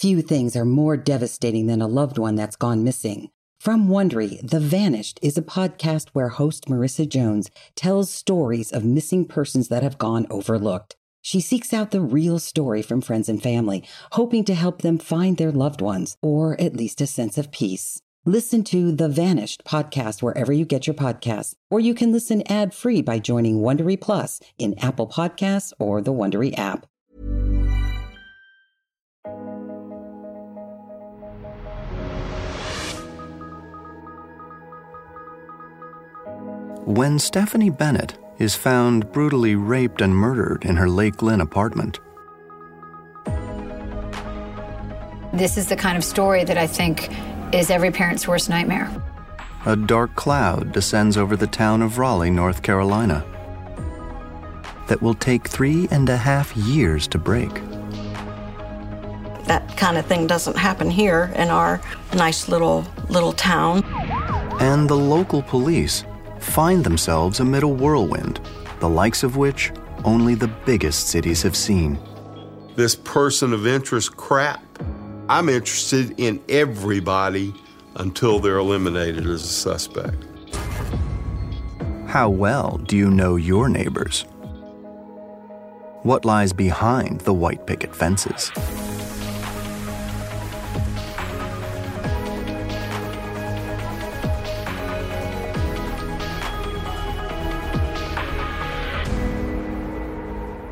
Few things are more devastating than a loved one that's gone missing. From Wondery, The Vanished is a podcast where host Marissa Jones tells stories of missing persons that have gone overlooked. She seeks out the real story from friends and family, hoping to help them find their loved ones, or at least a sense of peace. Listen to The Vanished podcast wherever you get your podcasts, or you can listen ad-free by joining Wondery Plus in Apple Podcasts or the Wondery app. When Stephanie Bennett is found brutally raped and murdered in her Lake Lynn apartment, This is the kind of story that I think is every parent's worst nightmare. a dark cloud descends over the town of Raleigh, North Carolina, that will take three and a half years to break. That kind of thing doesn't happen here in our nice little little town. And the local police find themselves amid a whirlwind, the likes of which only the biggest cities have seen. this person of interest crap. I'm interested in everybody until they're eliminated as a suspect. How well do you know your neighbors? What lies behind the white picket fences?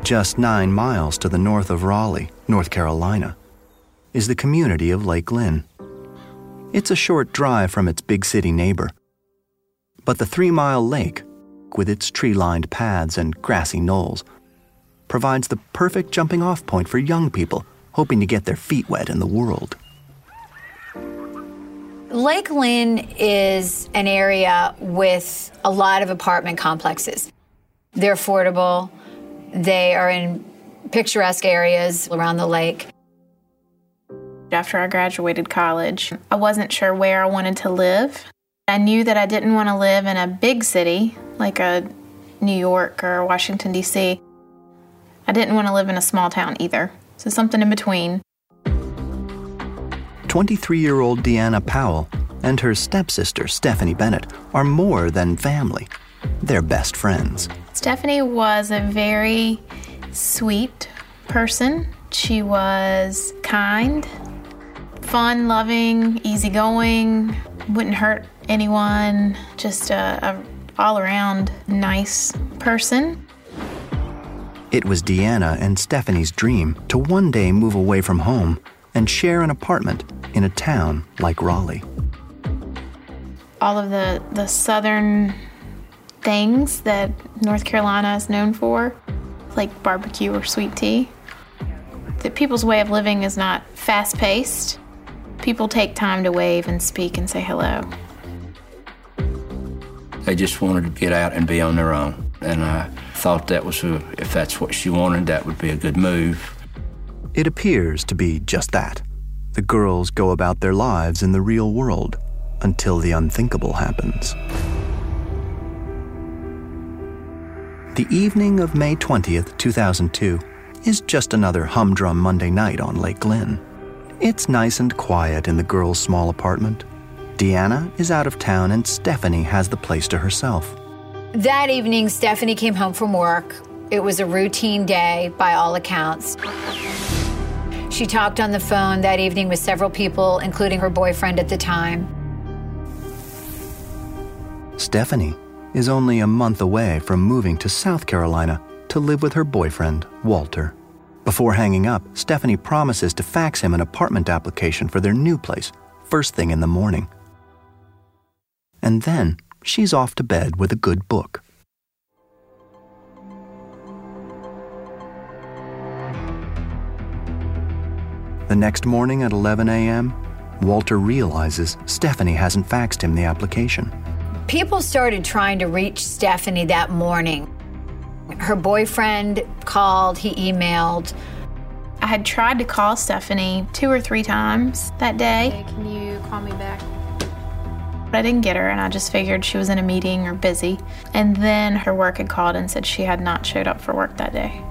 Just nine miles to the north of Raleigh, North Carolina, is the community of Lake Lynn. It's a short drive from its big city neighbor. But the three mile lake, with its tree lined paths and grassy knolls, provides the perfect jumping off point for young people hoping to get their feet wet in the world. Lake Lynn is an area with a lot of apartment complexes. They're affordable, they are in picturesque areas around the lake. After I graduated college, I wasn't sure where I wanted to live. I knew that I didn't want to live in a big city like a New York or Washington, D.C. I didn't want to live in a small town either. So something in between. 23 year old Deanna Powell and her stepsister Stephanie Bennett are more than family. They're best friends. Stephanie was a very sweet person. She was kind, fun loving, easygoing, wouldn't hurt anyone, just a, a all around nice person. It was Deanna and Stephanie's dream to one day move away from home and share an apartment in a town like Raleigh. all of the, the southern things that North Carolina is known for, like barbecue or sweet tea. That people's way of living is not fast paced. People take time to wave and speak and say hello. They just wanted to get out and be on their own. And I thought that was, a, if that's what she wanted, that would be a good move. It appears to be just that. The girls go about their lives in the real world until the unthinkable happens. The evening of May 20th, 2002, is just another humdrum Monday night on Lake Lynn. It's nice and quiet in the girls' small apartment. Deanna is out of town and Stephanie has the place to herself. That evening, Stephanie came home from work. It was a routine day by all accounts. She talked on the phone that evening with several people, including her boyfriend at the time. Stephanie is only a month away from moving to South Carolina to live with her boyfriend, Walter. Before hanging up, Stephanie promises to fax him an apartment application for their new place first thing in the morning. And then she's off to bed with a good book. The next morning at 11 a.m., Walter realizes Stephanie hasn't faxed him the application. People started trying to reach Stephanie that morning. Her boyfriend called, he emailed. I had tried to call Stephanie two or three times that day. Can you call me back? But I didn't get her, and I just figured she was in a meeting or busy. And then her work had called and said she had not showed up for work that day.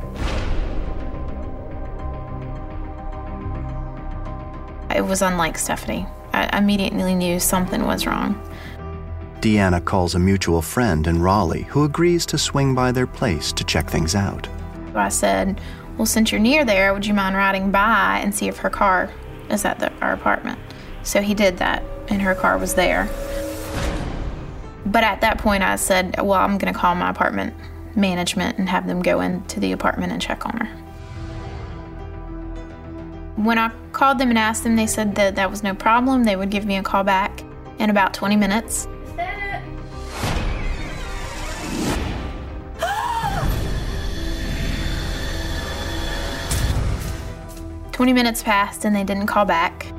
It was unlike Stephanie. I immediately knew something was wrong. Deanna calls a mutual friend in Raleigh who agrees to swing by their place to check things out. I said, Well, since you're near there, would you mind riding by and see if her car is at the, our apartment? So he did that, and her car was there. But at that point, I said, Well, I'm going to call my apartment management and have them go into the apartment and check on her. When I called them and asked them, they said that that was no problem. They would give me a call back in about 20 minutes. Twenty minutes passed and they didn't call back.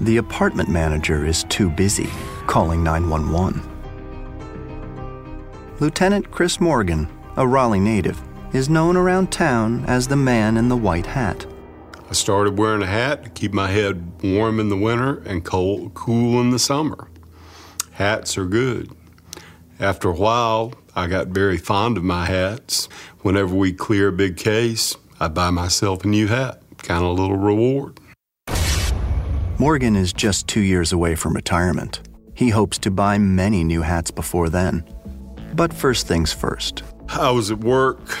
The apartment manager is too busy calling 911. Lieutenant Chris Morgan, a Raleigh native, is known around town as the man in the white hat. I started wearing a hat to keep my head warm in the winter and cold, cool in the summer. Hats are good. After a while, I got very fond of my hats. Whenever we clear a big case, I buy myself a new hat kind of a little reward. Morgan is just two years away from retirement. He hopes to buy many new hats before then. But first things first. I was at work,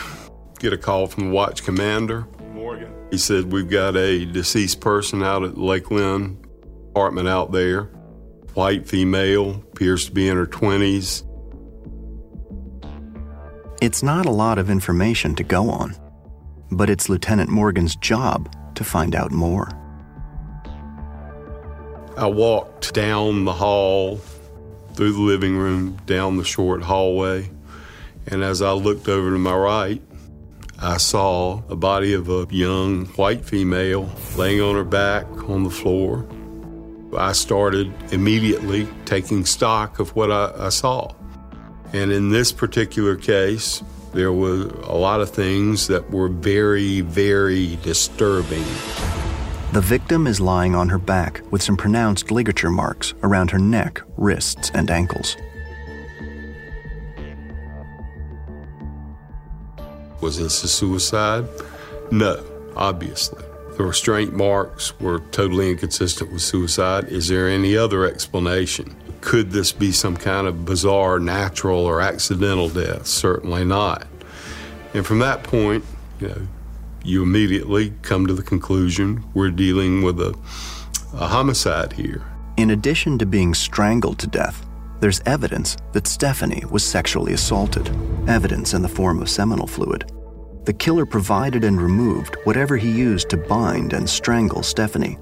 get a call from the watch commander. Morgan. He said, We've got a deceased person out at Lake Lynn apartment out there. White female, appears to be in her 20s. It's not a lot of information to go on but it's Lieutenant Morgan's job to find out more. I walked down the hall, through the living room, down the short hallway, and as I looked over to my right, I saw a body of a young white female laying on her back on the floor. I started immediately taking stock of what I, I saw. And in this particular case, there were a lot of things that were very, very disturbing. The victim is lying on her back with some pronounced ligature marks around her neck, wrists, and ankles. Was this a suicide? No, obviously. The restraint marks were totally inconsistent with suicide. Is there any other explanation? Could this be some kind of bizarre natural or accidental death? Certainly not. And from that point, you know, you immediately come to the conclusion we're dealing with a, a homicide here. In addition to being strangled to death, there's evidence that Stephanie was sexually assaulted, evidence in the form of seminal fluid. The killer provided and removed whatever he used to bind and strangle Stephanie.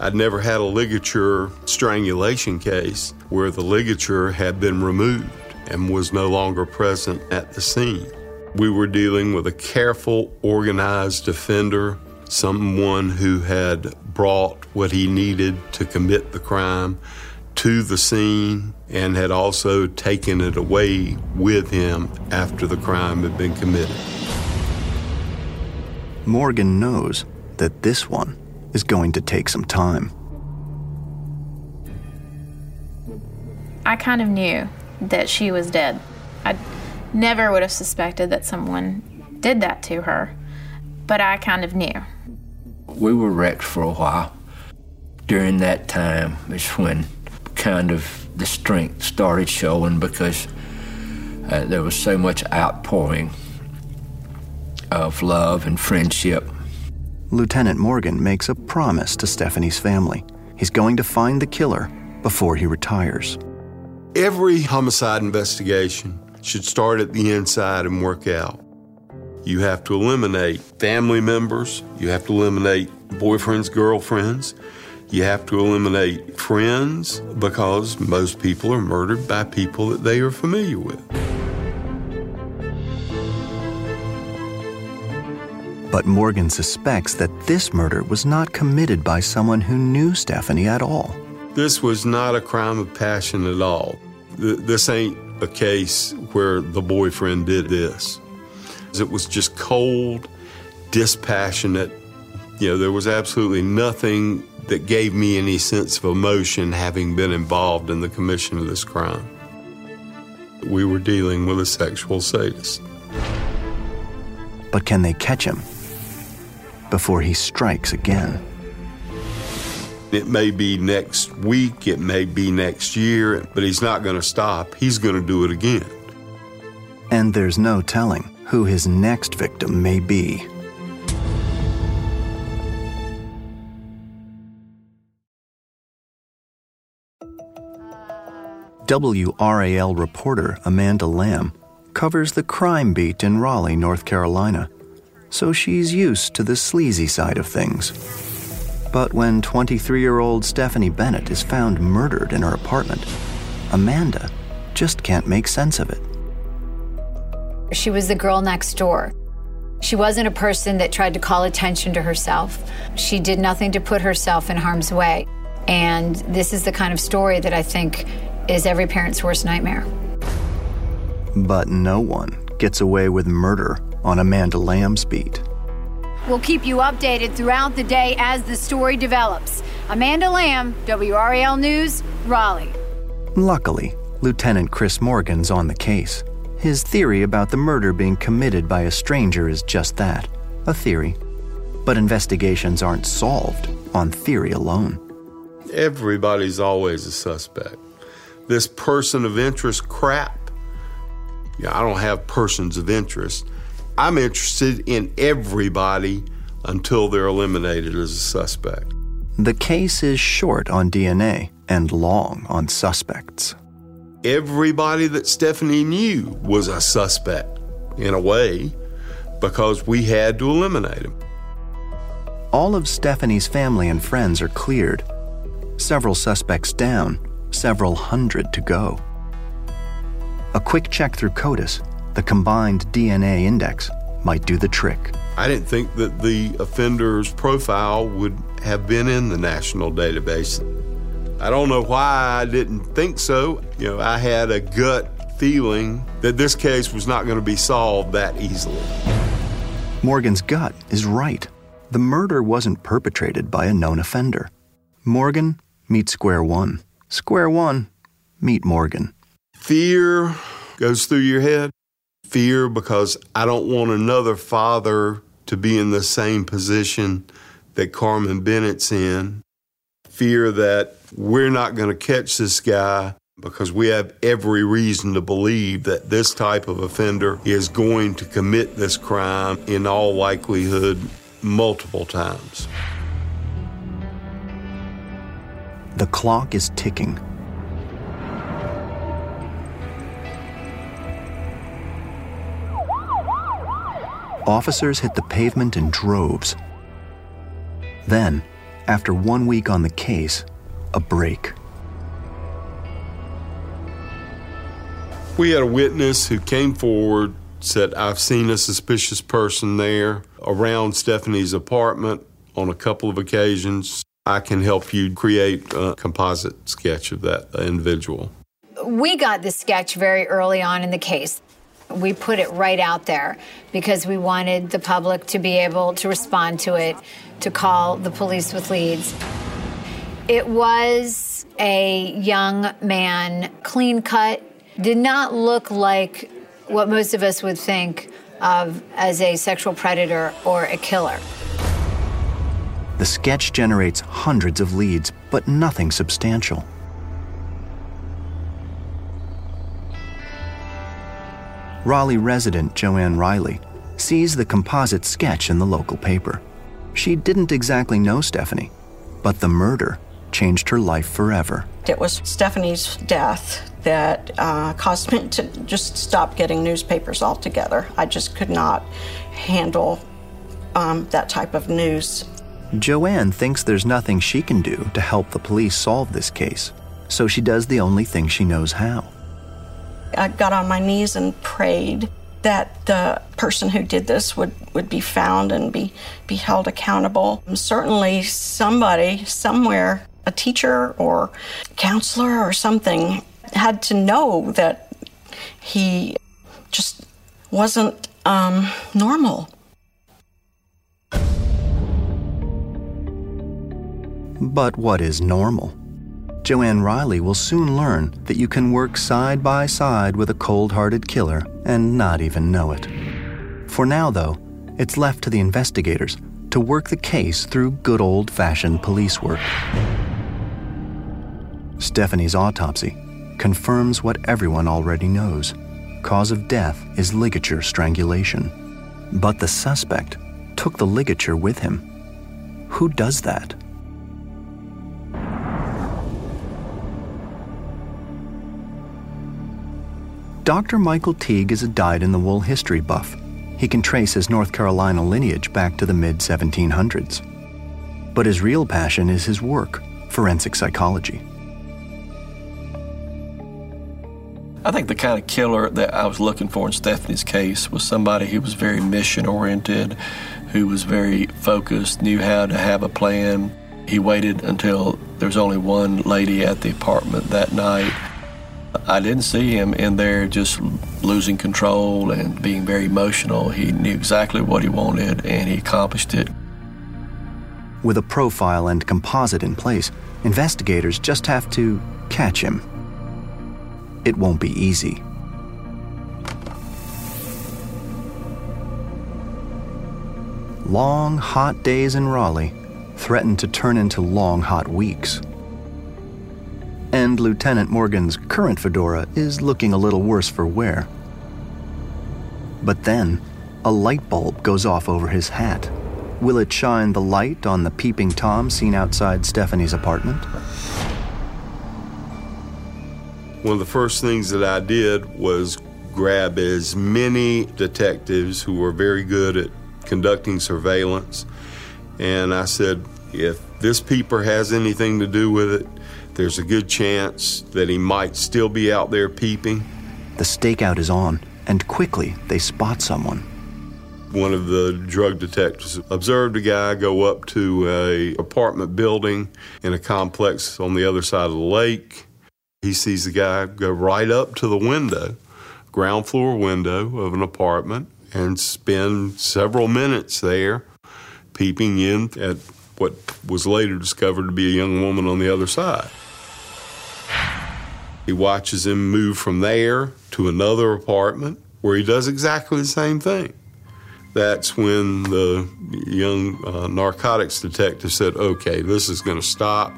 I'd never had a ligature strangulation case where the ligature had been removed and was no longer present at the scene. We were dealing with a careful, organized offender, someone who had brought what he needed to commit the crime to the scene and had also taken it away with him after the crime had been committed. Morgan knows that this one is going to take some time. I kind of knew that she was dead. I never would have suspected that someone did that to her, but I kind of knew. We were wrecked for a while. During that time is when kind of the strength started showing because uh, there was so much outpouring of love and friendship Lieutenant Morgan makes a promise to Stephanie's family. He's going to find the killer before he retires. Every homicide investigation should start at the inside and work out. You have to eliminate family members, you have to eliminate boyfriends, girlfriends, you have to eliminate friends because most people are murdered by people that they are familiar with. But Morgan suspects that this murder was not committed by someone who knew Stephanie at all. This was not a crime of passion at all. This ain't a case where the boyfriend did this. It was just cold, dispassionate. You know, there was absolutely nothing that gave me any sense of emotion having been involved in the commission of this crime. We were dealing with a sexual sadist. But can they catch him? Before he strikes again. It may be next week, it may be next year, but he's not going to stop. He's going to do it again. And there's no telling who his next victim may be. WRAL reporter Amanda Lamb covers the crime beat in Raleigh, North Carolina, so she's used to the sleazy side of things. But when 23 year old Stephanie Bennett is found murdered in her apartment, Amanda just can't make sense of it. She was the girl next door. She wasn't a person that tried to call attention to herself. She did nothing to put herself in harm's way. And this is the kind of story that I think is every parent's worst nightmare. But no one gets away with murder on Amanda Lamb's beat. We'll keep you updated throughout the day as the story develops. Amanda Lamb, WRAL News, Raleigh. Luckily, Lieutenant Chris Morgan's on the case. His theory about the murder being committed by a stranger is just that a theory. But investigations aren't solved on theory alone. Everybody's always a suspect. This person of interest crap. Yeah, I don't have persons of interest. I'm interested in everybody until they're eliminated as a suspect. The case is short on DNA and long on suspects. Everybody that Stephanie knew was a suspect, in a way, because we had to eliminate him. All of Stephanie's family and friends are cleared. Several suspects down, several hundred to go. A quick check through CODIS, the combined DNA index, might do the trick. I didn't think that the offender's profile would have been in the national database. I don't know why I didn't think so. You know, I had a gut feeling that this case was not going to be solved that easily. Morgan's gut is right. The murder wasn't perpetrated by a known offender. Morgan meet square one. Square one, meet Morgan. Fear goes through your head. Fear because I don't want another father to be in the same position that Carmen Bennett's in. Fear that we're not going to catch this guy because we have every reason to believe that this type of offender is going to commit this crime in all likelihood multiple times. The clock is ticking. Officers hit the pavement in droves. Then, after one week on the case, a break. We had a witness who came forward, said, I've seen a suspicious person there around Stephanie's apartment on a couple of occasions. I can help you create a composite sketch of that individual. We got the sketch very early on in the case. We put it right out there because we wanted the public to be able to respond to it, to call the police with leads. It was a young man, clean cut, did not look like what most of us would think of as a sexual predator or a killer. The sketch generates hundreds of leads, but nothing substantial. Raleigh resident Joanne Riley sees the composite sketch in the local paper. She didn't exactly know Stephanie, but the murder changed her life forever. It was Stephanie's death that uh, caused me to just stop getting newspapers altogether. I just could not handle um, that type of news. Joanne thinks there's nothing she can do to help the police solve this case, so she does the only thing she knows how. I got on my knees and prayed that the person who did this would, would be found and be, be held accountable. And certainly, somebody, somewhere, a teacher or counselor or something, had to know that he just wasn't um, normal. But what is normal? Joanne Riley will soon learn that you can work side by side with a cold hearted killer and not even know it. For now, though, it's left to the investigators to work the case through good old fashioned police work. Stephanie's autopsy confirms what everyone already knows cause of death is ligature strangulation. But the suspect took the ligature with him. Who does that? Dr. Michael Teague is a dyed in the wool history buff. He can trace his North Carolina lineage back to the mid 1700s. But his real passion is his work, forensic psychology. I think the kind of killer that I was looking for in Stephanie's case was somebody who was very mission oriented, who was very focused, knew how to have a plan. He waited until there was only one lady at the apartment that night I didn't see him in there just losing control and being very emotional. He knew exactly what he wanted and he accomplished it. With a profile and composite in place, investigators just have to catch him. It won't be easy. Long, hot days in Raleigh threaten to turn into long, hot weeks and Lieutenant Morgan's current fedora is looking a little worse for wear. But then, a light bulb goes off over his hat. Will it shine the light on the peeping Tom seen outside Stephanie's apartment? One of the first things that I did was grab as many detectives who were very good at conducting surveillance. And I said, if this peeper has anything to do with it, there's a good chance that he might still be out there peeping. The stakeout is on, and quickly they spot someone. One of the drug detectives observed a guy go up to a apartment building in a complex on the other side of the lake. He sees the guy go right up to the window, ground floor window of an apartment, and spend several minutes there peeping in at what was later discovered to be a young woman on the other side. He watches him move from there to another apartment where he does exactly the same thing. That's when the young uh, narcotics detective said, okay, this is going to stop.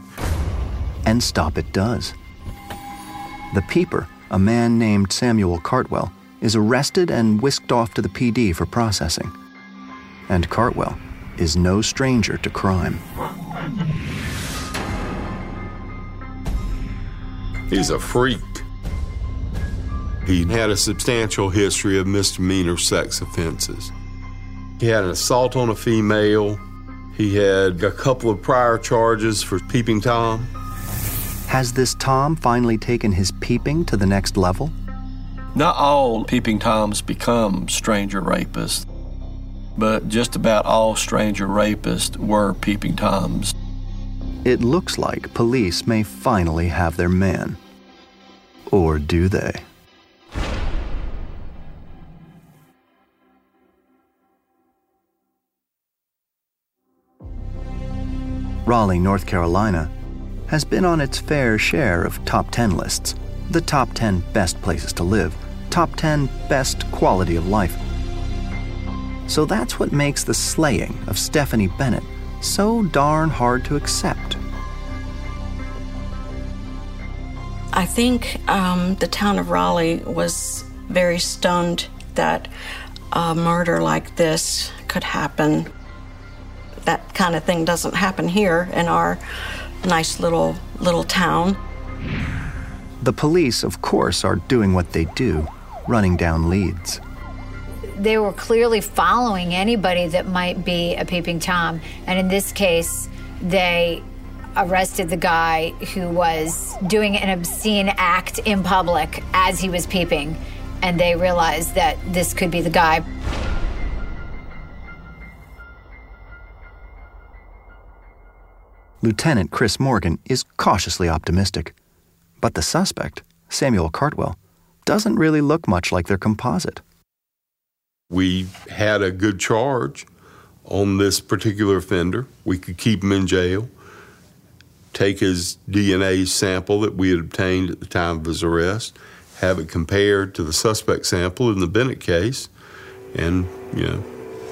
And stop it does. The peeper, a man named Samuel Cartwell, is arrested and whisked off to the PD for processing. And Cartwell is no stranger to crime. He's a freak. He had a substantial history of misdemeanor sex offenses. He had an assault on a female. He had a couple of prior charges for peeping Tom. Has this Tom finally taken his peeping to the next level? Not all peeping Toms become stranger rapists, but just about all stranger rapists were peeping Toms. It looks like police may finally have their man. Or do they? Raleigh, North Carolina, has been on its fair share of top 10 lists the top 10 best places to live, top 10 best quality of life. So that's what makes the slaying of Stephanie Bennett so darn hard to accept. I think um, the town of Raleigh was very stunned that a murder like this could happen. That kind of thing doesn't happen here in our nice little little town. The police, of course, are doing what they do, running down leads they were clearly following anybody that might be a peeping Tom. And in this case, they arrested the guy who was doing an obscene act in public as he was peeping. And they realized that this could be the guy. Lieutenant Chris Morgan is cautiously optimistic. But the suspect, Samuel Cartwell, doesn't really look much like their composite. We had a good charge on this particular offender. We could keep him in jail, take his DNA sample that we had obtained at the time of his arrest, have it compared to the suspect sample in the Bennett case, and, you know,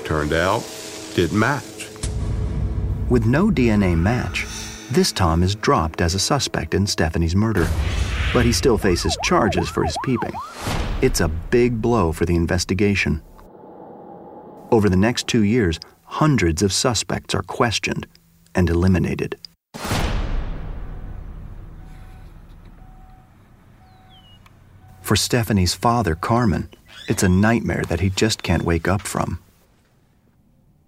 turned out didn't match. With no DNA match, this Tom is dropped as a suspect in Stephanie's murder, but he still faces charges for his peeping. It's a big blow for the investigation. Over the next two years, hundreds of suspects are questioned and eliminated. For Stephanie's father, Carmen, it's a nightmare that he just can't wake up from.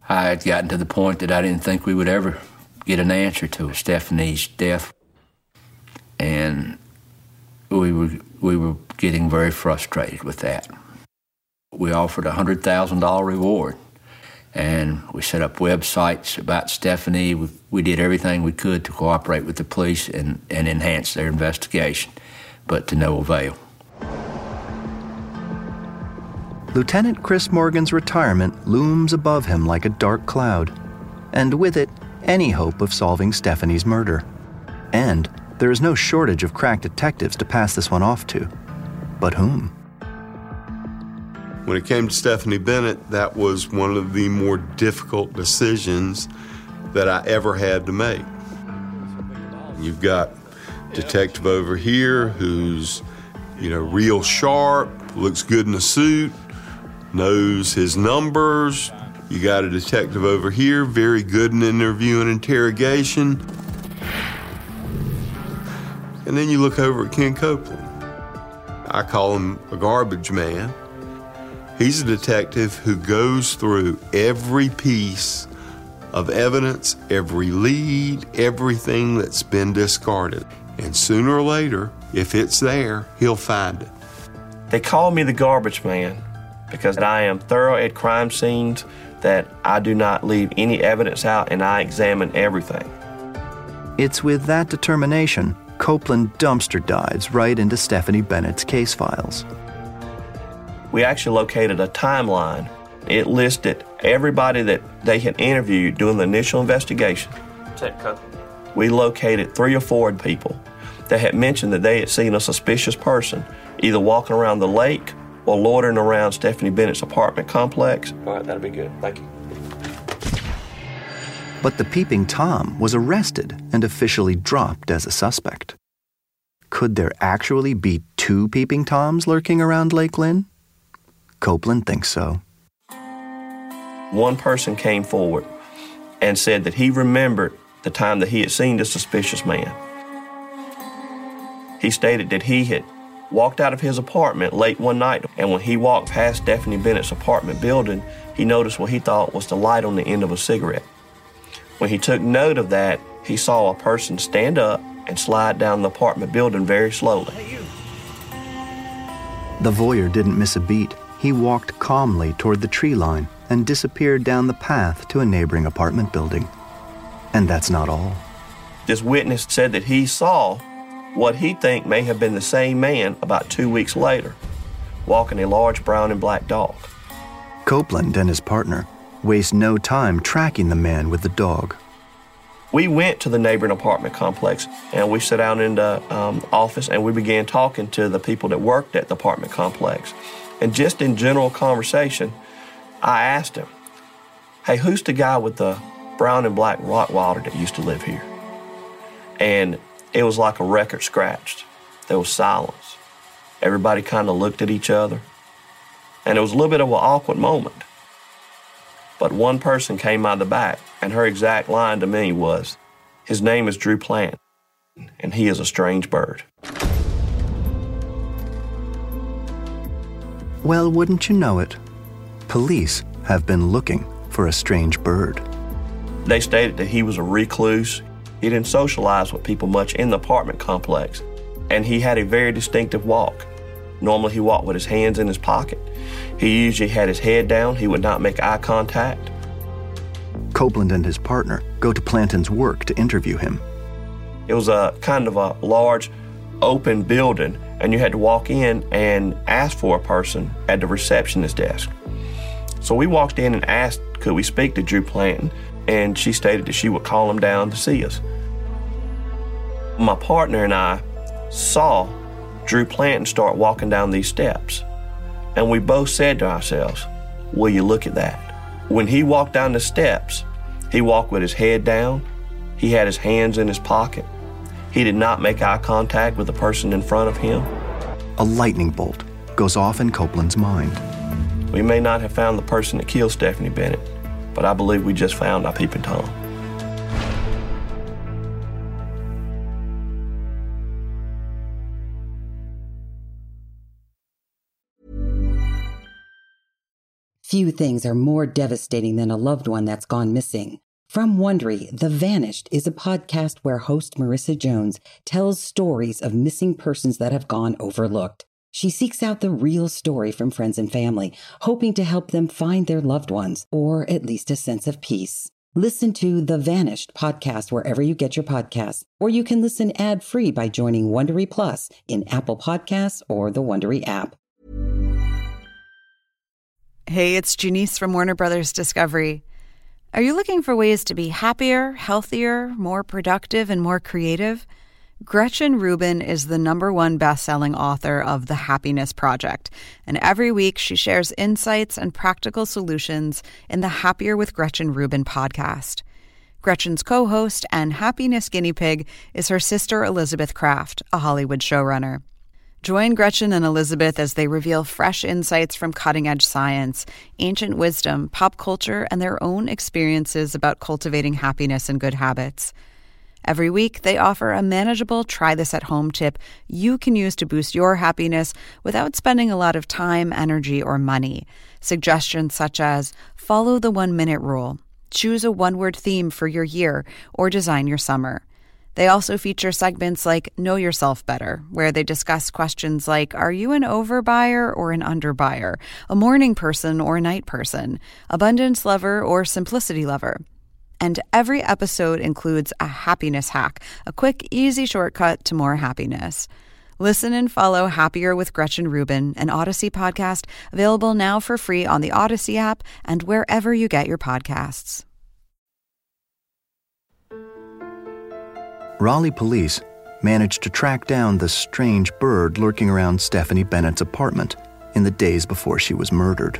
I had gotten to the point that I didn't think we would ever get an answer to Stephanie's death. And we were, we were getting very frustrated with that. We offered a $100,000 reward. And we set up websites about Stephanie. We, we, did everything we could to cooperate with the police and, and enhance their investigation, but to no avail. Lieutenant Chris Morgan's retirement looms above him like a dark cloud, and with it, any hope of solving Stephanie's murder. And there is no shortage of crack detectives to pass this one off to. But whom? When it came to Stephanie Bennett, that was one of the more difficult decisions that I ever had to make. You've got detective over here who's, you know, real sharp, looks good in a suit, knows his numbers. You got a detective over here, very good in interview and interrogation. And then you look over at Ken Copeland. I call him a garbage man. He's a detective who goes through every piece of evidence, every lead, everything that's been discarded. And sooner or later, if it's there, he'll find it. They call me the garbage man because I am thorough at crime scenes, that I do not leave any evidence out and I examine everything. It's with that determination Copeland dumpster dives right into Stephanie Bennett's case files. We actually located a timeline. It listed everybody that they had interviewed during the initial investigation. We located three or four people that had mentioned that they had seen a suspicious person either walking around the lake or loitering around Stephanie Bennett's apartment complex. All right, that'll be good. Thank you. But the peeping Tom was arrested and officially dropped as a suspect. Could there actually be two peeping Toms lurking around Lake Lynn? Copeland thinks so. One person came forward and said that he remembered the time that he had seen the suspicious man. He stated that he had walked out of his apartment late one night, and when he walked past Stephanie Bennett's apartment building, he noticed what he thought was the light on the end of a cigarette. When he took note of that, he saw a person stand up and slide down the apartment building very slowly. The voyeur didn't miss a beat. He walked calmly toward the tree line and disappeared down the path to a neighboring apartment building. And that's not all. This witness said that he saw what he think may have been the same man about two weeks later, walking a large brown and black dog. Copeland and his partner waste no time tracking the man with the dog. We went to the neighboring apartment complex and we sat down in the um, office and we began talking to the people that worked at the apartment complex. And just in general conversation, I asked him, Hey, who's the guy with the brown and black Rottweiler that used to live here? And it was like a record scratched. There was silence. Everybody kind of looked at each other. And it was a little bit of an awkward moment. But one person came out of the back, and her exact line to me was, His name is Drew Plant, and he is a strange bird. Well, wouldn't you know it? Police have been looking for a strange bird. They stated that he was a recluse. He didn't socialize with people much in the apartment complex, and he had a very distinctive walk. Normally, he walked with his hands in his pocket. He usually had his head down, he would not make eye contact. Copeland and his partner go to Planten's work to interview him. It was a kind of a large, open building, and you had to walk in and ask for a person at the receptionist desk. So we walked in and asked, could we speak to Drew Planten? And she stated that she would call him down to see us. My partner and I saw Drew Planten start walking down these steps. And we both said to ourselves, Will you look at that? When he walked down the steps, He walked with his head down. He had his hands in his pocket. He did not make eye contact with the person in front of him. A lightning bolt goes off in Copeland's mind. We may not have found the person that killed Stephanie Bennett, but I believe we just found our peeping Tom. Few things are more devastating than a loved one that's gone missing. From Wondery, The Vanished is a podcast where host Marissa Jones tells stories of missing persons that have gone overlooked. She seeks out the real story from friends and family, hoping to help them find their loved ones or at least a sense of peace. Listen to The Vanished podcast wherever you get your podcasts, or you can listen ad-free by joining Wondery Plus in Apple Podcasts or the Wondery app. Hey, it's Janice from Warner Brothers Discovery. Are you looking for ways to be happier, healthier, more productive, and more creative? Gretchen Rubin is the number one best-selling author of The Happiness Project, and every week she shares insights and practical solutions in the Happier with Gretchen Rubin podcast. Gretchen's co-host and happiness guinea pig is her sister Elizabeth Craft, a Hollywood showrunner. Join Gretchen and Elizabeth as they reveal fresh insights from cutting edge science, ancient wisdom, pop culture, and their own experiences about cultivating happiness and good habits. Every week, they offer a manageable try this at home tip you can use to boost your happiness without spending a lot of time, energy, or money. Suggestions such as follow the one minute rule, choose a one word theme for your year, or design your summer. They also feature segments like Know Yourself Better, where they discuss questions like Are you an overbuyer or an underbuyer? A morning person or a night person? Abundance lover or simplicity lover? And every episode includes a happiness hack, a quick, easy shortcut to more happiness. Listen and follow Happier with Gretchen Rubin, an Odyssey podcast available now for free on the Odyssey app and wherever you get your podcasts. Raleigh police managed to track down the strange bird lurking around Stephanie Bennett's apartment in the days before she was murdered.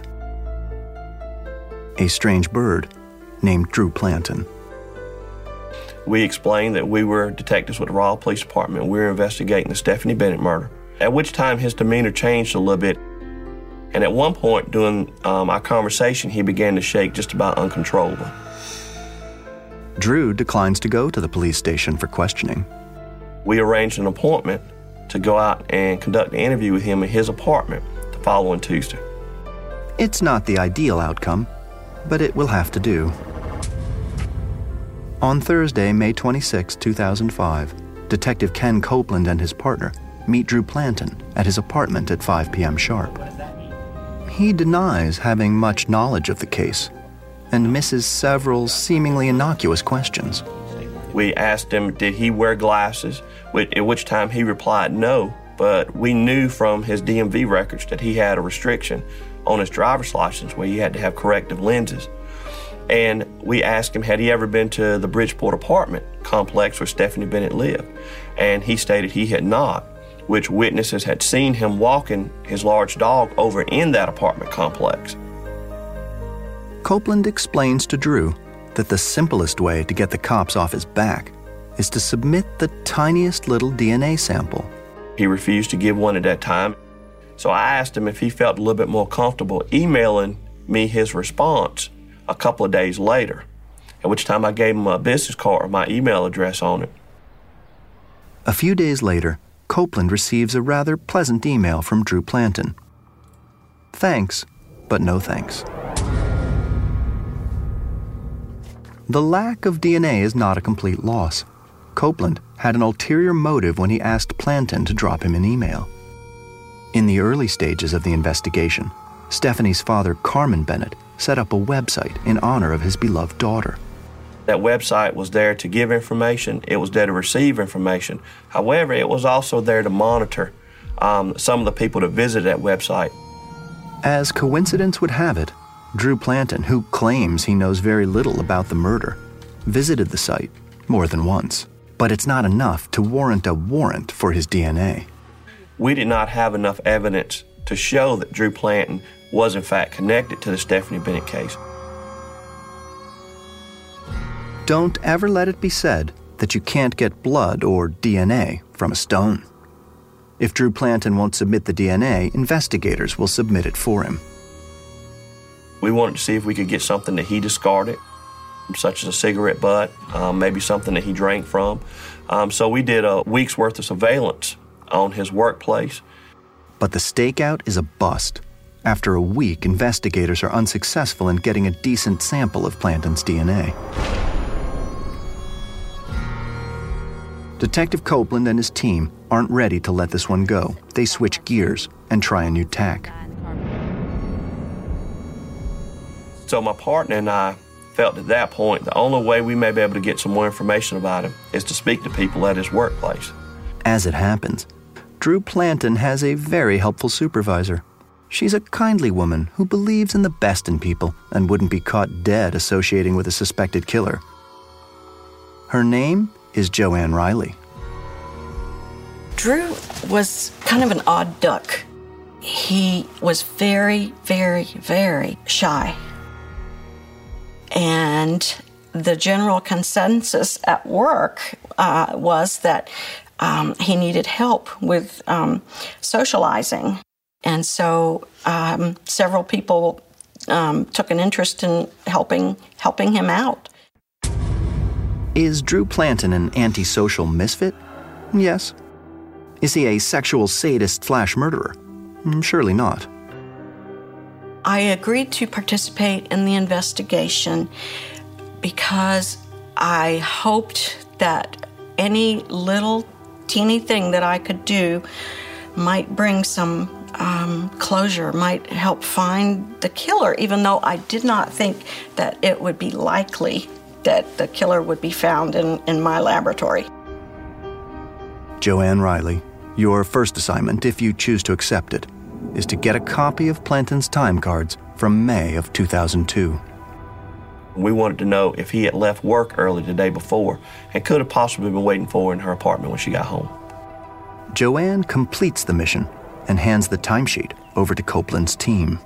A strange bird named Drew Planten. We explained that we were detectives with the Raleigh Police Department. We were investigating the Stephanie Bennett murder, at which time his demeanor changed a little bit. And at one point during um, our conversation, he began to shake just about uncontrollably. Drew declines to go to the police station for questioning. We arranged an appointment to go out and conduct an interview with him in his apartment the following Tuesday. It's not the ideal outcome, but it will have to do. On Thursday, May 26, 2005, Detective Ken Copeland and his partner meet Drew Planten at his apartment at 5 p.m. sharp. He denies having much knowledge of the case and misses several seemingly innocuous questions. We asked him, did he wear glasses? At which time he replied, no, but we knew from his DMV records that he had a restriction on his driver's license where he had to have corrective lenses. And we asked him, had he ever been to the Bridgeport apartment complex where Stephanie Bennett lived? And he stated he had not, which witnesses had seen him walking his large dog over in that apartment complex. Copeland explains to Drew that the simplest way to get the cops off his back is to submit the tiniest little DNA sample. He refused to give one at that time. So I asked him if he felt a little bit more comfortable emailing me his response a couple of days later, at which time I gave him a business card my email address on it. A few days later, Copeland receives a rather pleasant email from Drew Planten. Thanks, but no thanks. The lack of DNA is not a complete loss. Copeland had an ulterior motive when he asked Planten to drop him an email. In the early stages of the investigation, Stephanie's father, Carmen Bennett, set up a website in honor of his beloved daughter. That website was there to give information, it was there to receive information. However, it was also there to monitor um, some of the people that visited that website. As coincidence would have it, Drew Planten, who claims he knows very little about the murder, visited the site more than once. But it's not enough to warrant a warrant for his DNA. We did not have enough evidence to show that Drew Planten was in fact connected to the Stephanie Bennett case. Don't ever let it be said that you can't get blood or DNA from a stone. If Drew Planten won't submit the DNA, investigators will submit it for him. We wanted to see if we could get something that he discarded, such as a cigarette butt, um, maybe something that he drank from. Um, so we did a week's worth of surveillance on his workplace. But the stakeout is a bust. After a week, investigators are unsuccessful in getting a decent sample of Planten's DNA. Detective Copeland and his team aren't ready to let this one go. They switch gears and try a new tack. So my partner and I felt at that point the only way we may be able to get some more information about him is to speak to people at his workplace. As it happens, Drew Planten has a very helpful supervisor. She's a kindly woman who believes in the best in people and wouldn't be caught dead associating with a suspected killer. Her name is Joanne Riley. Drew was kind of an odd duck. He was very, very, very shy. And the general consensus at work uh, was that um, he needed help with um, socializing. And so um, several people um, took an interest in helping helping him out. Is Drew Planten an antisocial misfit? Yes. Is he a sexual sadist slash murderer? Mm, surely not. I agreed to participate in the investigation because I hoped that any little teeny thing that I could do might bring some um, closure, might help find the killer, even though I did not think that it would be likely that the killer would be found in, in my laboratory. Joanne Riley, your first assignment, if you choose to accept it, is to get a copy of Planten's time cards from May of 2002. We wanted to know if he had left work early the day before and could have possibly been waiting for her in her apartment when she got home. Joanne completes the mission and hands the timesheet over to Copeland's team.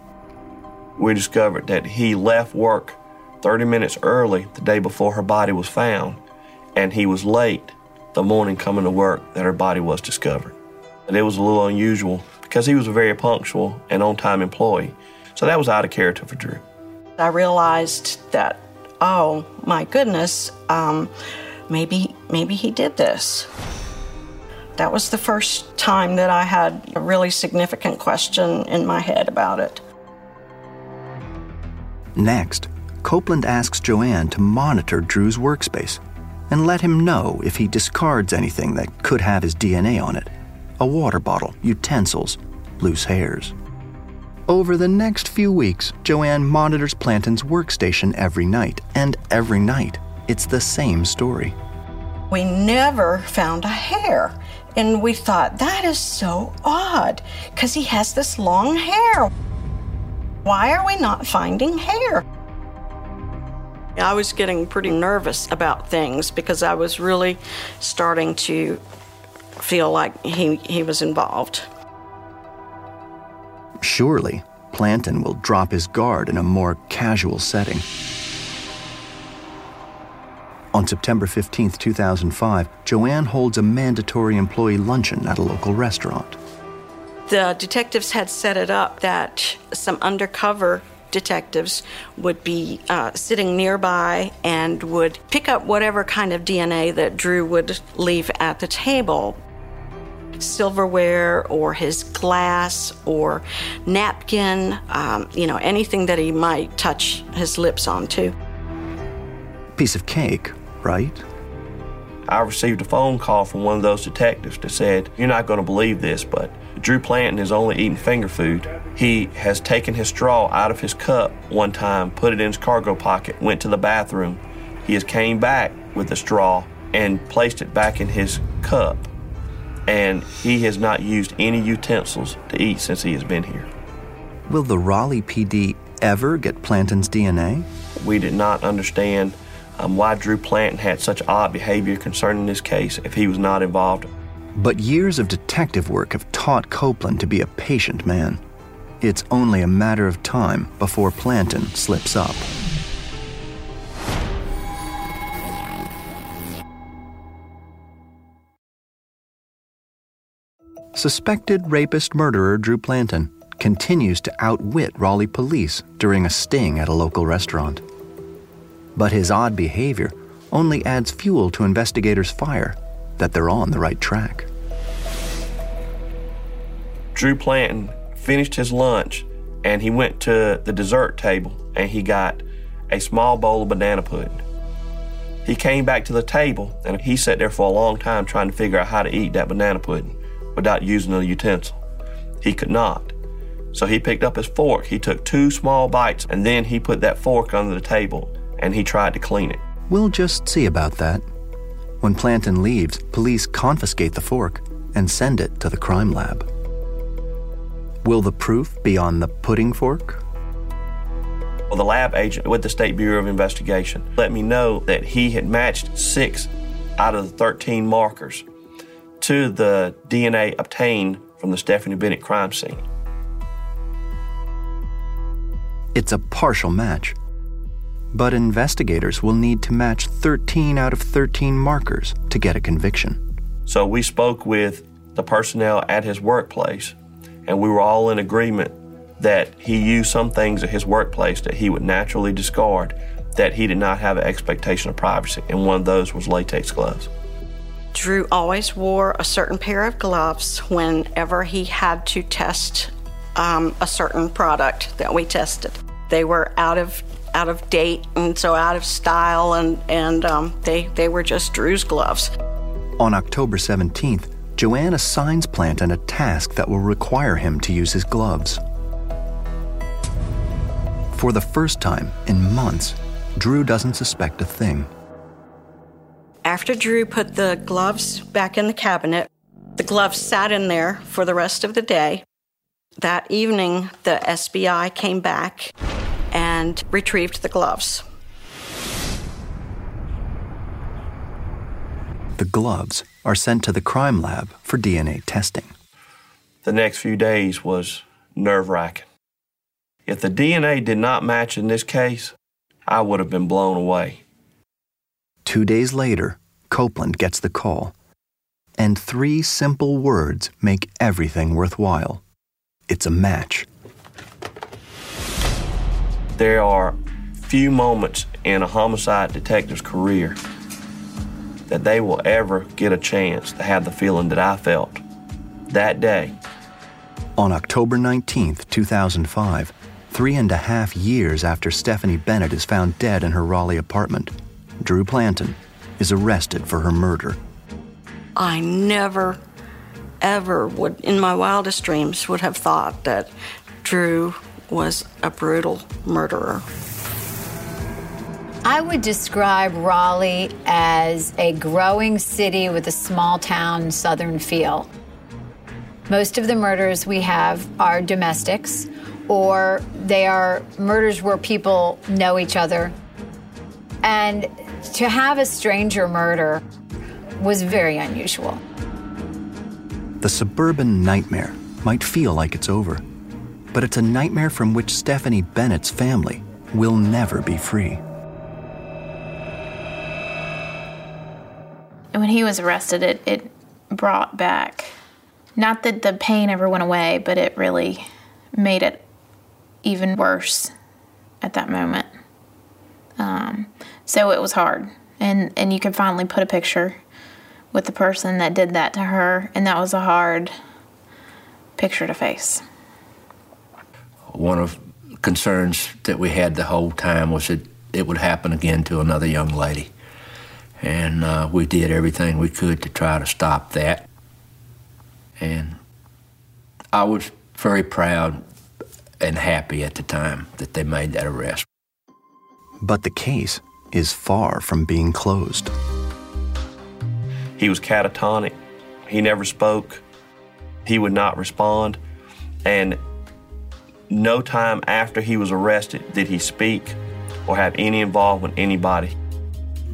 We discovered that he left work 30 minutes early the day before her body was found, and he was late the morning coming to work that her body was discovered. And it was a little unusual because he was a very punctual and on time employee. So that was out of character for Drew. I realized that, oh my goodness, um, maybe maybe he did this. That was the first time that I had a really significant question in my head about it. Next, Copeland asks Joanne to monitor Drew's workspace and let him know if he discards anything that could have his DNA on it a water bottle, utensils, loose hairs. Over the next few weeks, Joanne monitors Planten's workstation every night, and every night, it's the same story. We never found a hair, and we thought that is so odd because he has this long hair. Why are we not finding hair? I was getting pretty nervous about things because I was really starting to feel like he, he was involved. Surely, Planten will drop his guard in a more casual setting. On September 15, 2005, Joanne holds a mandatory employee luncheon at a local restaurant. The detectives had set it up that some undercover detectives would be uh, sitting nearby and would pick up whatever kind of DNA that Drew would leave at the table silverware or his glass or napkin, um, you know, anything that he might touch his lips onto. Piece of cake, right? I received a phone call from one of those detectives that said, You're not going to believe this, but Drew Planten is only eating finger food. He has taken his straw out of his cup one time, put it in his cargo pocket, went to the bathroom. He has came back with the straw and placed it back in his cup. And he has not used any utensils to eat since he has been here. Will the Raleigh PD ever get Planten's DNA? We did not understand um, why Drew Planten had such odd behavior concerning this case if he was not involved. But years of detective work have taught Copeland to be a patient man. It's only a matter of time before Planten slips up. Suspected rapist murderer Drew Planten continues to outwit Raleigh police during a sting at a local restaurant. But his odd behavior only adds fuel to investigators' fire that they're on the right track. Drew Planten finished his lunch and he went to the dessert table and he got a small bowl of banana pudding. He came back to the table and he sat there for a long time trying to figure out how to eat that banana pudding without using a utensil. He could not. So he picked up his fork, he took two small bites, and then he put that fork under the table and he tried to clean it. We'll just see about that. When Planten leaves, police confiscate the fork and send it to the crime lab. Will the proof be on the pudding fork? Well, the lab agent with the State Bureau of Investigation let me know that he had matched six out of the 13 markers to the DNA obtained from the Stephanie Bennett crime scene. It's a partial match. But investigators will need to match 13 out of 13 markers to get a conviction. So we spoke with the personnel at his workplace, and we were all in agreement that he used some things at his workplace that he would naturally discard, that he did not have an expectation of privacy, and one of those was latex gloves. Drew always wore a certain pair of gloves whenever he had to test um, a certain product that we tested. They were out of out of date and so out of style, and and um, they they were just Drew's gloves. On October 17th, Joanne assigns Planten a task that will require him to use his gloves. For the first time in months, Drew doesn't suspect a thing. After Drew put the gloves back in the cabinet, the gloves sat in there for the rest of the day. That evening, the SBI came back and retrieved the gloves. The gloves are sent to the crime lab for DNA testing. The next few days was nerve wracking. If the DNA did not match in this case, I would have been blown away. Two days later, Copeland gets the call. And three simple words make everything worthwhile it's a match. There are few moments in a homicide detective's career that they will ever get a chance to have the feeling that I felt that day. On October 19th, 2005, three and a half years after Stephanie Bennett is found dead in her Raleigh apartment, Drew Planten is arrested for her murder. I never, ever would, in my wildest dreams, would have thought that Drew was a brutal murderer. I would describe Raleigh as a growing city with a small town southern feel. Most of the murders we have are domestics, or they are murders where people know each other. And to have a stranger murder was very unusual. The suburban nightmare might feel like it's over, but it's a nightmare from which Stephanie Bennett's family will never be free. When he was arrested, it, it brought back, not that the pain ever went away, but it really made it even worse at that moment. Um, so it was hard. And, and you could finally put a picture with the person that did that to her, and that was a hard picture to face. One of concerns that we had the whole time was that it would happen again to another young lady. And uh, we did everything we could to try to stop that. And I was very proud and happy at the time that they made that arrest. But the case is far from being closed. He was catatonic. He never spoke. He would not respond. And no time after he was arrested did he speak or have any involvement with anybody.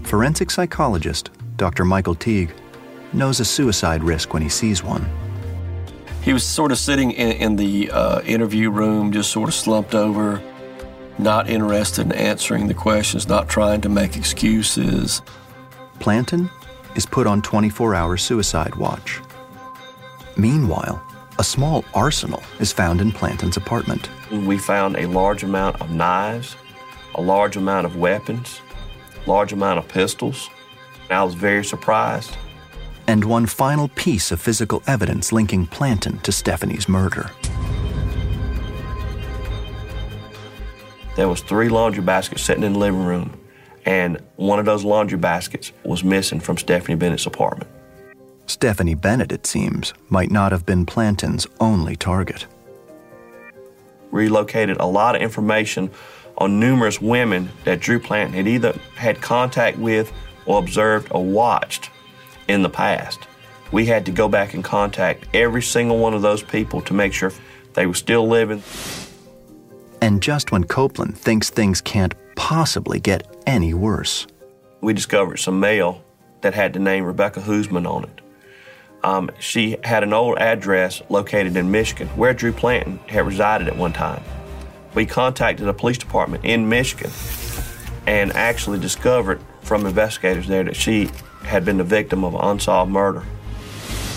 Forensic psychologist Dr. Michael Teague knows a suicide risk when he sees one. He was sort of sitting in, in the uh, interview room, just sort of slumped over, not interested in answering the questions, not trying to make excuses. Planten is put on 24 hour suicide watch. Meanwhile, a small arsenal is found in Planten's apartment. We found a large amount of knives, a large amount of weapons, large amount of pistols. I was very surprised. And one final piece of physical evidence linking Planten to Stephanie's murder. There was three laundry baskets sitting in the living room, and one of those laundry baskets was missing from Stephanie Bennett's apartment. Stephanie Bennett, it seems, might not have been Planten's only target. Relocated a lot of information on numerous women that Drew Planten had either had contact with or observed or watched in the past. We had to go back and contact every single one of those people to make sure they were still living. And just when Copeland thinks things can't possibly get any worse, we discovered some mail that had the name Rebecca Huseman on it. Um, she had an old address located in Michigan where Drew Planten had resided at one time. We contacted the police department in Michigan and actually discovered from investigators there that she had been the victim of an unsolved murder.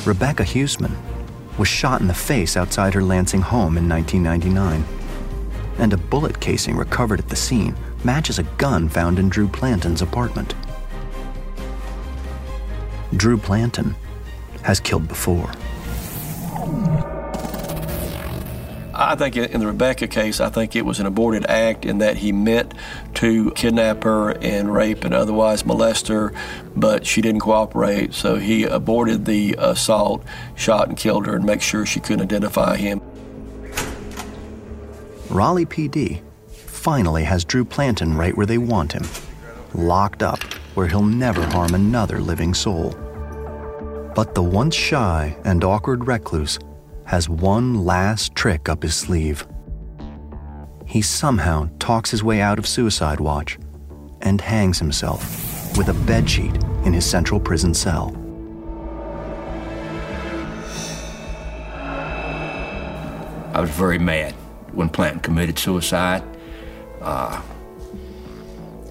Rebecca Huseman was shot in the face outside her Lansing home in 1999. And a bullet casing recovered at the scene matches a gun found in Drew Planten's apartment. Drew Planten has killed before. I think in the Rebecca case, I think it was an aborted act in that he meant to kidnap her and rape and otherwise molest her, but she didn't cooperate. So he aborted the assault, shot and killed her, and make sure she couldn't identify him. Raleigh PD finally has Drew Planten right where they want him, locked up where he'll never harm another living soul. But the once shy and awkward recluse has one last trick up his sleeve. He somehow talks his way out of suicide watch and hangs himself with a bedsheet in his central prison cell. I was very mad when Planten committed suicide. Uh,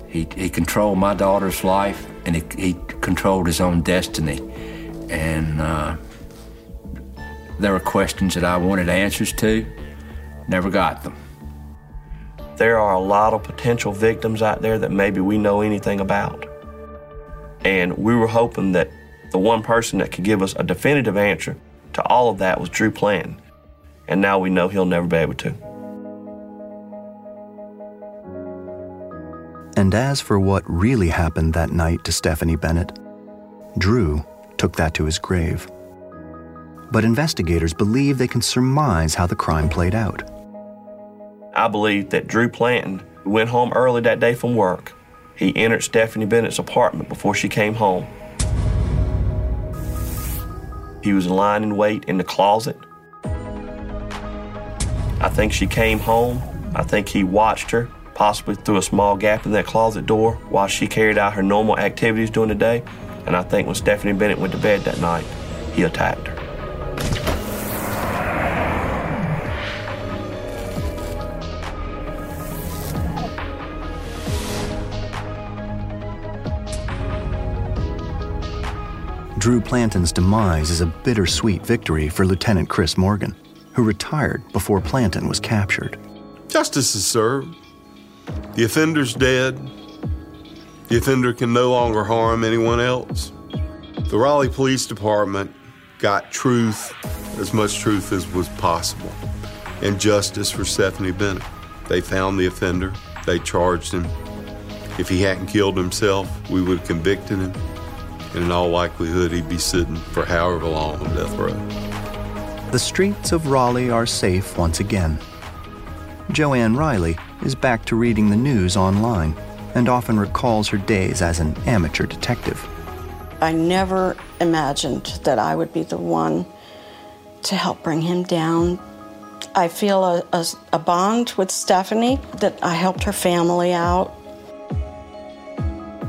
he, he controlled my daughter's life and he, he controlled his own destiny and uh, there were questions that I wanted answers to, never got them. There are a lot of potential victims out there that maybe we know anything about. And we were hoping that the one person that could give us a definitive answer to all of that was Drew Planten. And now we know he'll never be able to. And as for what really happened that night to Stephanie Bennett, Drew took that to his grave. But investigators believe they can surmise how the crime played out. I believe that Drew Planten went home early that day from work. He entered Stephanie Bennett's apartment before she came home. He was lying in wait in the closet. I think she came home. I think he watched her, possibly through a small gap in that closet door, while she carried out her normal activities during the day. And I think when Stephanie Bennett went to bed that night, he attacked her. Drew Planten's demise is a bittersweet victory for Lieutenant Chris Morgan, who retired before Planten was captured. Justice is served. The offender's dead. The offender can no longer harm anyone else. The Raleigh Police Department got truth, as much truth as was possible, and justice for Stephanie Bennett. They found the offender, they charged him. If he hadn't killed himself, we would have convicted him, and in all likelihood, he'd be sitting for however long on death row. The streets of Raleigh are safe once again. Joanne Riley is back to reading the news online and often recalls her days as an amateur detective. I never imagined that I would be the one to help bring him down. I feel a, a, a bond with Stephanie that I helped her family out.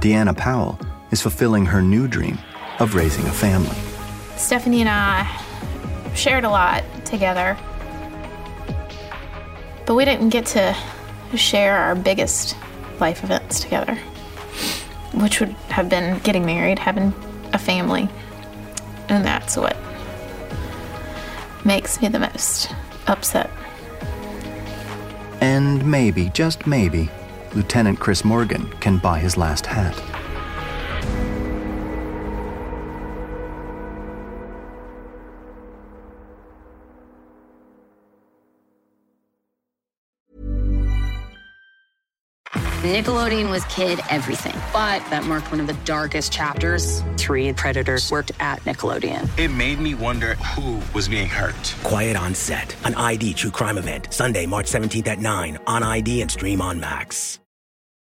Deanna Powell is fulfilling her new dream of raising a family. Stephanie and I shared a lot together, but we didn't get to share our biggest life events together, which would have been getting married, having a family. And that's what makes me the most upset. And maybe, just maybe, Lieutenant Chris Morgan can buy his last hat. Nickelodeon was kid everything, but that marked one of the darkest chapters. Three predators worked at Nickelodeon. It made me wonder who was being hurt. Quiet on Set, an ID true crime event, Sunday, March 17th at 9 on ID and stream on Max.